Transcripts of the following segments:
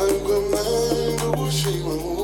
I'm gonna do what she want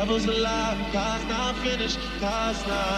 Devil's alive God's not finished. God's not.